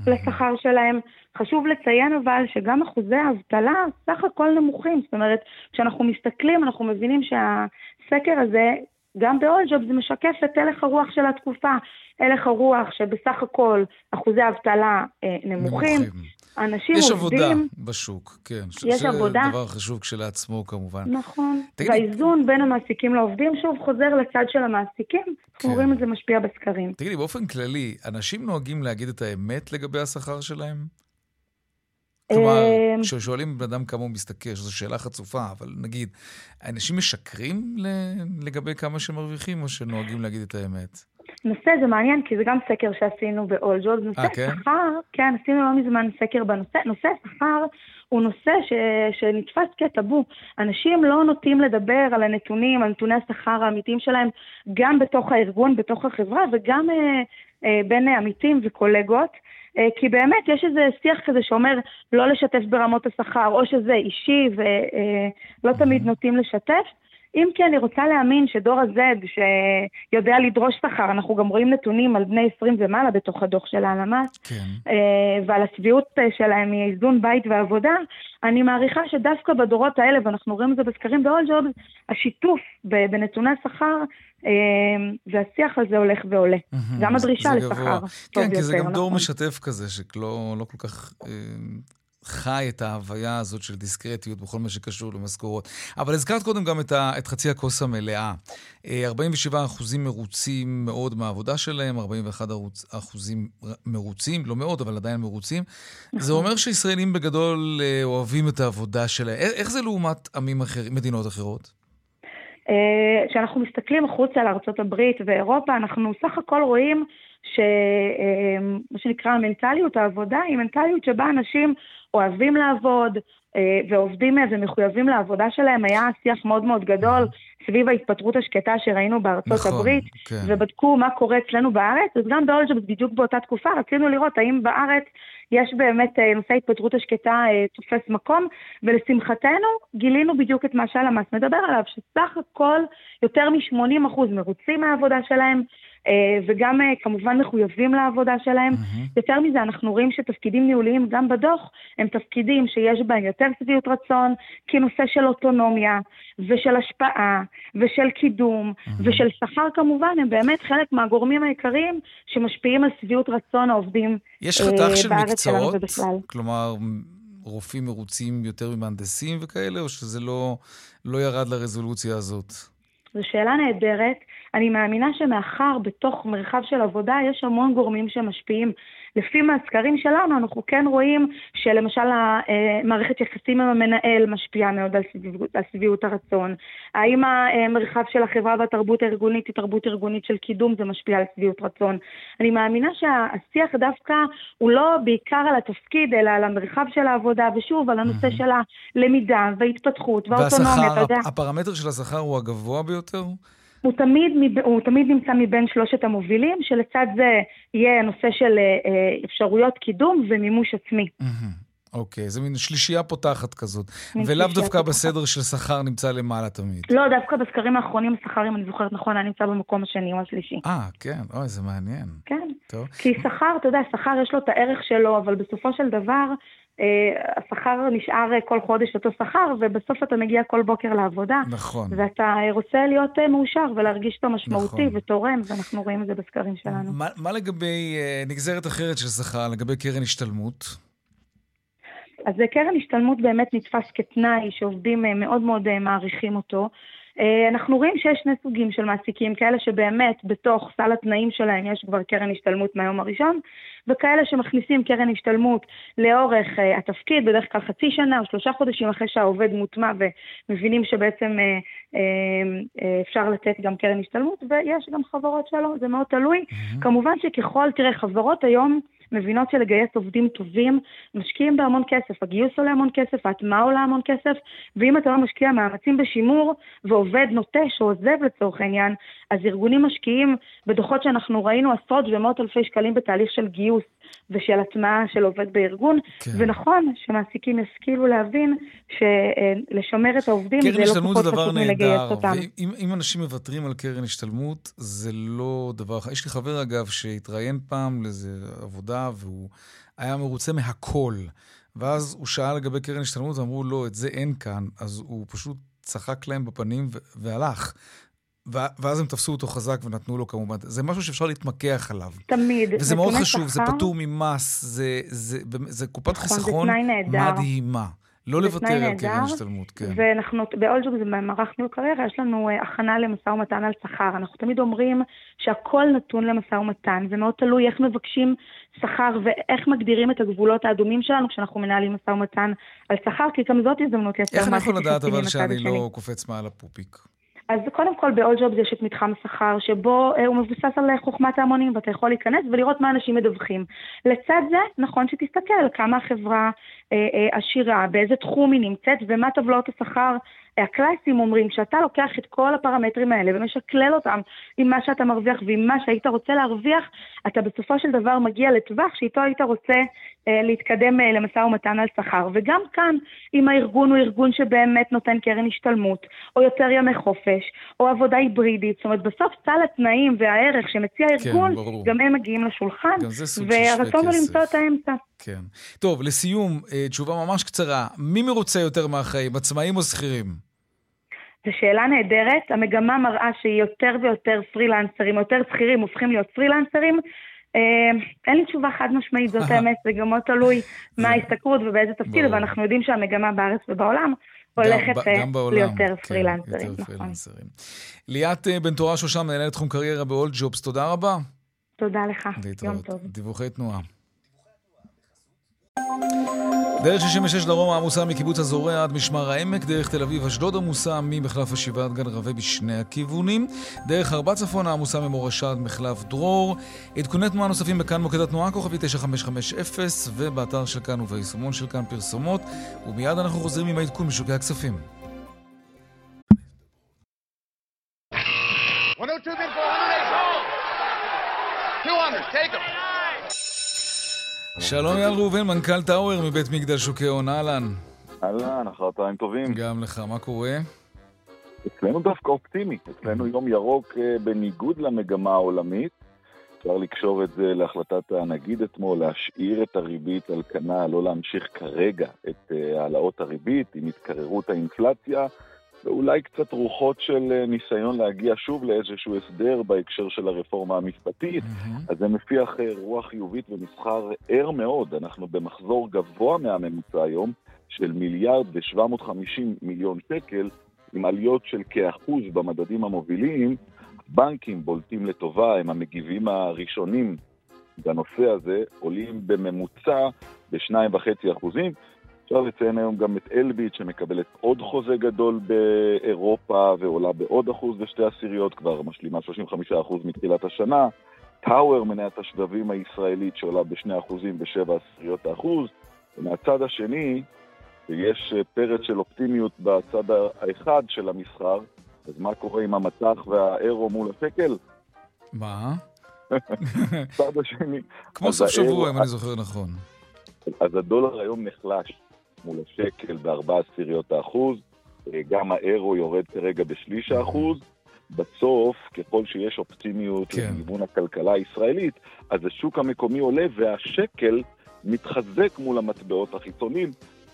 לשכר שלהם. חשוב לציין אבל שגם אחוזי האבטלה סך הכל נמוכים, זאת אומרת, כשאנחנו מסתכלים אנחנו מבינים שהסקר הזה, גם ב-all זה משקף את הלך הרוח של התקופה, הלך הרוח שבסך הכל אחוזי האבטלה אה, נמוכים, נמוכים. אנשים יש עובדים... יש עבודה בשוק, כן. יש עבודה. זה דבר חשוב כשלעצמו כמובן. נכון. תגיד... והאיזון בין המעסיקים לעובדים שוב חוזר לצד של המעסיקים. כן. אנחנו רואים את זה משפיע בסקרים. תגידי, באופן כללי, אנשים נוהגים להגיד את האמת לגבי השכר שלהם? כלומר, אמ, כששואלים בן אדם כמה הוא משתכר, שזו שאלה חצופה, אבל נגיד, אנשים משקרים לגבי כמה שהם מרוויחים, או שנוהגים להגיד את האמת? נושא זה מעניין, כי זה גם סקר שעשינו jobs. נושא okay. כן? שכר, כן, עשינו לא מזמן סקר בנושא. נושא שכר הוא נושא ש, שנתפס כטאבו. אנשים לא נוטים לדבר על הנתונים, על נתוני השכר האמיתיים שלהם, גם בתוך הארגון, בתוך החברה, וגם אה, אה, בין עמיתים וקולגות. אה, כי באמת יש איזה שיח כזה שאומר לא לשתף ברמות השכר, או שזה אישי ולא אה, תמיד נוטים לשתף. אם כי אני רוצה להאמין שדור ה-Z, שיודע לדרוש שכר, אנחנו גם רואים נתונים על בני 20 ומעלה בתוך הדוח של הלמ"ס, כן. אה, ועל השביעות אה, שלהם מאיזון בית ועבודה, אני מעריכה שדווקא בדורות האלה, ואנחנו רואים את זה בסקרים ב-all jobs, השיתוף בנתוני שכר אה, והשיח הזה הולך ועולה. גם הדרישה לשכר טוב כן, יותר. כי זה גם דור נכון. משתף כזה, שלא לא כל כך חי את ההוויה הזאת של דיסקרטיות בכל מה שקשור למשכורות. אבל הזכרת קודם גם את, ה, את חצי הכוס המלאה. אה, 47 אחוזים מרוצים מאוד מהעבודה שלהם, 41 אחוזים מרוצים, לא מאוד, אבל עדיין מרוצים. נכון. זה אומר שישראלים בגדול אה, אוהבים את העבודה שלהם. איך, זה לעומת עמים אחרים, מדינות אחרות? אה, כשאנחנו מסתכלים החוצה לארה"ב ואירופה, אנחנו סך הכל רואים שמה שנקרא מנטליות העבודה היא מנטליות שבה אנשים אוהבים לעבוד אה, ועובדים אה, ומחויבים לעבודה שלהם. היה שיח מאוד מאוד גדול סביב ההתפטרות השקטה שראינו בארצות נכון, הברית, כן. ובדקו מה קורה אצלנו בארץ, אז גם באולג'ה בדיוק באותה תקופה רצינו לראות האם בארץ יש באמת אה, נושא ההתפטרות השקטה תופס מקום, ולשמחתנו גילינו בדיוק את מה שהלמ"ס מדבר עליו, שסך הכל יותר מ-80% מרוצים מהעבודה שלהם, וגם אה, כמובן מחויבים לעבודה שלהם. יותר מזה, אנחנו רואים שתפקידים ניהוליים גם בדוח הם תפקידים שיש בהם יותר שביעות רצון, כנושא של אוטונומיה ושל השפעה ושל קידום ושל שכר כמובן, הם באמת חלק מהגורמים העיקריים שמשפיעים על שביעות רצון העובדים יש אה, חתך של מקצועות? כלומר, רופאים מרוצים יותר ממהנדסים וכאלה, או שזה לא, לא ירד לרזולוציה הזאת? זו שאלה נהדרת. אני מאמינה שמאחר בתוך מרחב של עבודה יש המון גורמים שמשפיעים. לפי מהסקרים שלנו אנחנו כן רואים שלמשל המערכת יחסים עם המנהל משפיעה מאוד על שביעות, על הרצון. האם המרחב של החברה והתרבות הארגונית היא תרבות ארגונית של קידום, זה משפיע על שביעות רצון. אני מאמינה שהשיח דווקא הוא לא בעיקר על התפקיד, אלא על המרחב של העבודה, ושוב, על הנושא של הלמידה וההתפתחות והאוטונומיה. והשכר, הפרמטר של השכר הוא הגבוה ביותר? הוא תמיד, הוא תמיד נמצא מבין שלושת המובילים, שלצד זה יהיה הנושא של אה, אה, אפשרויות קידום ומימוש עצמי. אוקיי, זה מין שלישייה פותחת כזאת. ולאו דווקא פותחת. בסדר של שכר נמצא למעלה תמיד. לא, דווקא בסקרים האחרונים השכר, אם אני זוכרת נכון, היה נמצא במקום השני או השלישי. אה, כן, אוי, זה מעניין. כן. טוב. כי שכר, אתה יודע, שכר יש לו את הערך שלו, אבל בסופו של דבר, השכר נשאר אה, כל חודש אותו שכר, ובסוף אתה מגיע כל בוקר לעבודה. נכון. ואתה אה, רוצה להיות אה, מאושר ולהרגיש שאתה משמעותי נכון. ותורם, ואנחנו רואים את זה בסקרים שלנו. מה, מה לגבי אה, נגזרת אחרת של שכר, לגבי קרן השתלמות? אז קרן השתלמות באמת נתפס כתנאי שעובדים אה, מאוד מאוד אה, מעריכים אותו. אה, אנחנו רואים שיש שני סוגים של מעסיקים, כאלה שבאמת בתוך סל התנאים שלהם יש כבר קרן השתלמות מהיום הראשון, וכאלה שמכניסים קרן השתלמות לאורך אה, התפקיד, בדרך כלל חצי שנה או שלושה חודשים אחרי שהעובד מוטמע ומבינים שבעצם אה, אפשר לתת גם קרן השתלמות, ויש גם חברות שלא, זה מאוד תלוי. כמובן שככל, תראה, חברות היום מבינות שלגייס עובדים טובים, משקיעים בהמון כסף. הגיוס עולה המון כסף, ההטמעה עולה המון כסף, ואם אתה לא משקיע מאמצים בשימור, ועובד נוטש או עוזב לצורך העניין, אז ארגונים משקיעים בדוחות שאנחנו ראינו עשרות ומאות אלפי שקלים בתהליך של גיוס ושל הטמעה של עובד בארגון, כן. ונכון שמעסיקים ישכילו להבין שלשמר את העובדים קרן זה לא השתלמות פחות זה דבר חשוב מלגייס נהדר, אותם. ואם אם אנשים מוותרים על קרן השתלמות, זה לא דבר... יש לי חבר, אגב, שהתראיין פעם לאיזה עבודה, והוא היה מרוצה מהכל. ואז הוא שאל לגבי קרן השתלמות, ואמרו, לא, את זה אין כאן. אז הוא פשוט צחק להם בפנים והלך. ואז הם תפסו אותו חזק ונתנו לו כמובן. זה משהו שאפשר להתמקח עליו. תמיד. וזה מאוד חשוב, זה שכר- פטור ממס, זה, זה, זה קופת נכון, זה חיסכון. מדהימה. לא זה לוותר על קרן השתלמות, כן. ואנחנו, באולג'וק זה במערך ניהול קריירה, יש לנו אה, הכנה למשא ומתן על שכר. אנחנו תמיד אומרים שהכל נתון למשא ומתן, זה מאוד תלוי איך מבקשים שכר ואיך מגדירים את הגבולות האדומים שלנו כשאנחנו מנהלים משא ומתן על שכר, כי גם זאת הזדמנות לייצר איך אני מערכת יכול לדעת אבל שאני השני. לא קופץ מעל הפופיק? אז קודם כל ב-all jobs יש את מתחם השכר, שבו אה, הוא מבוסס על חוכמת ההמונים, ואתה יכול להיכנס ולראות מה אנשים מדווחים. לצד זה, נכון שתסתכל כמה החברה אה, אה, עשירה, באיזה תחום היא נמצאת, ומה טבלאות השכר אה, הקלאסיים אומרים, כשאתה לוקח את כל הפרמטרים האלה ומשקלל אותם עם מה שאתה מרוויח ועם מה שהיית רוצה להרוויח, אתה בסופו של דבר מגיע לטווח שאיתו היית רוצה להתקדם אה, למשא ומתן על שכר. וגם כאן, אם הארגון הוא ארגון שבאמת נותן קרן השתלמות, או יותר ימי חופש, או עבודה היברידית, זאת אומרת, בסוף סל התנאים והערך שמציע כן, הארגון, ברור. גם הם מגיעים לשולחן, והרצון הוא. למצוא את האמצע. כן. טוב, לסיום, אה, תשובה ממש קצרה. מי מרוצה יותר מהחיים, עצמאים או שכירים? זו שאלה נהדרת, המגמה מראה שיותר ויותר פרילנסרים, יותר שכירים הופכים להיות פרילנסרים. אה, אין לי תשובה חד משמעית, זאת האמת, זה גם מאוד תלוי מה ההשתכרות ובאיזה תפקיד, ברור. ואנחנו יודעים שהמגמה בארץ ובעולם הולכת אה, ליותר כן, פרילנסרים. נכון. פרילנסרים. ליאת אה, בן תורה שושן, מנהלת תחום קריירה באולד ג'ובס, תודה רבה. תודה לך, יום. טוב. דיווחי תנועה. דרך 66 דרום העמוסה מקיבוץ הזורע עד משמר העמק, דרך תל אביב אשדוד עמוסה ממחלף השבעה עד גן רווה בשני הכיוונים, דרך ארבע צפון העמוסה ממורשה עד מחלף דרור. עדכוני תנועה נוספים בכאן מוקד התנועה, כוכבי 9550, ובאתר של כאן וביישומון של כאן פרסומות, ומיד אנחנו חוזרים עם העדכון משוקי הכספים. 102 bid for 108. 200, take them. שלום אייל ראובן, מנכ"ל טאוור מבית מגדל שוקי הון, אהלן. אהלן, אחר צהריים טובים. גם לך, מה קורה? אצלנו דווקא אופטימי. אצלנו יום ירוק אה, בניגוד למגמה העולמית. אפשר לקשור את זה להחלטת הנגיד אתמול, להשאיר את הריבית על כנה, לא להמשיך כרגע את אה, העלאות הריבית עם התקררות האינפלציה, ואולי קצת רוחות של אה, ניסיון להגיע שוב לאיזשהו הסדר בהקשר של הרפורמה המשפטית. אז זה מפיח אה, רוח חיובית ומסחר ער מאוד. אנחנו במחזור גבוה מהממוצע היום של מיליארד ו-750 מיליון שקל, עם עליות של כאחוז במדדים המובילים. בנקים בולטים לטובה, הם המגיבים הראשונים בנושא הזה, עולים בממוצע ב-2.5 אחוזים. אפשר לציין היום גם את אלביט שמקבלת עוד חוזה גדול באירופה ועולה בעוד אחוז ושתי עשיריות, כבר משלימה 35% מתחילת השנה. טאוור, מניית השבבים הישראלית שעולה בשני אחוזים בשבע עשיריות האחוז. ומהצד השני, יש אה, פרץ של אופטימיות בצד האחד של המסחר, אז מה קורה עם המטח והאירו מול השקל? מה? הצד השני. כמו סוף שבוע, אם אני זוכר נכון. אז הדולר היום נחלש מול השקל בארבע עשיריות האחוז, אה, גם האירו יורד כרגע בשליש האחוז. בסוף, ככל שיש אופטימיות כן. לכיוון הכלכלה הישראלית, אז השוק המקומי עולה והשקל מתחזק מול המטבעות החיצוניים.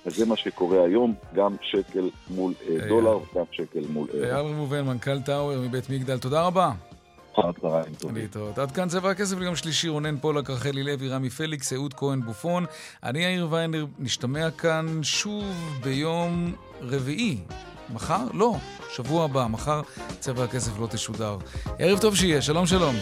אז זה מה שקורה היום, גם שקל מול אה, אה, דולר, גם שקל מול אירו. אייל ראובן, מנכ"ל טאוור מבית מגדל, תודה רבה. אחר צהריים טובים. להתראות. עד כאן צבע הכסף ליום שלישי, רונן פולק, רחלי לוי, רמי פליקס, אהוד כהן בופון. אני יאיר ויינר, נשתמע כאן שוב ביום רביעי. מחר? לא, שבוע הבא. מחר צבע הכסף לא תשודר. ערב טוב שיהיה, שלום שלום.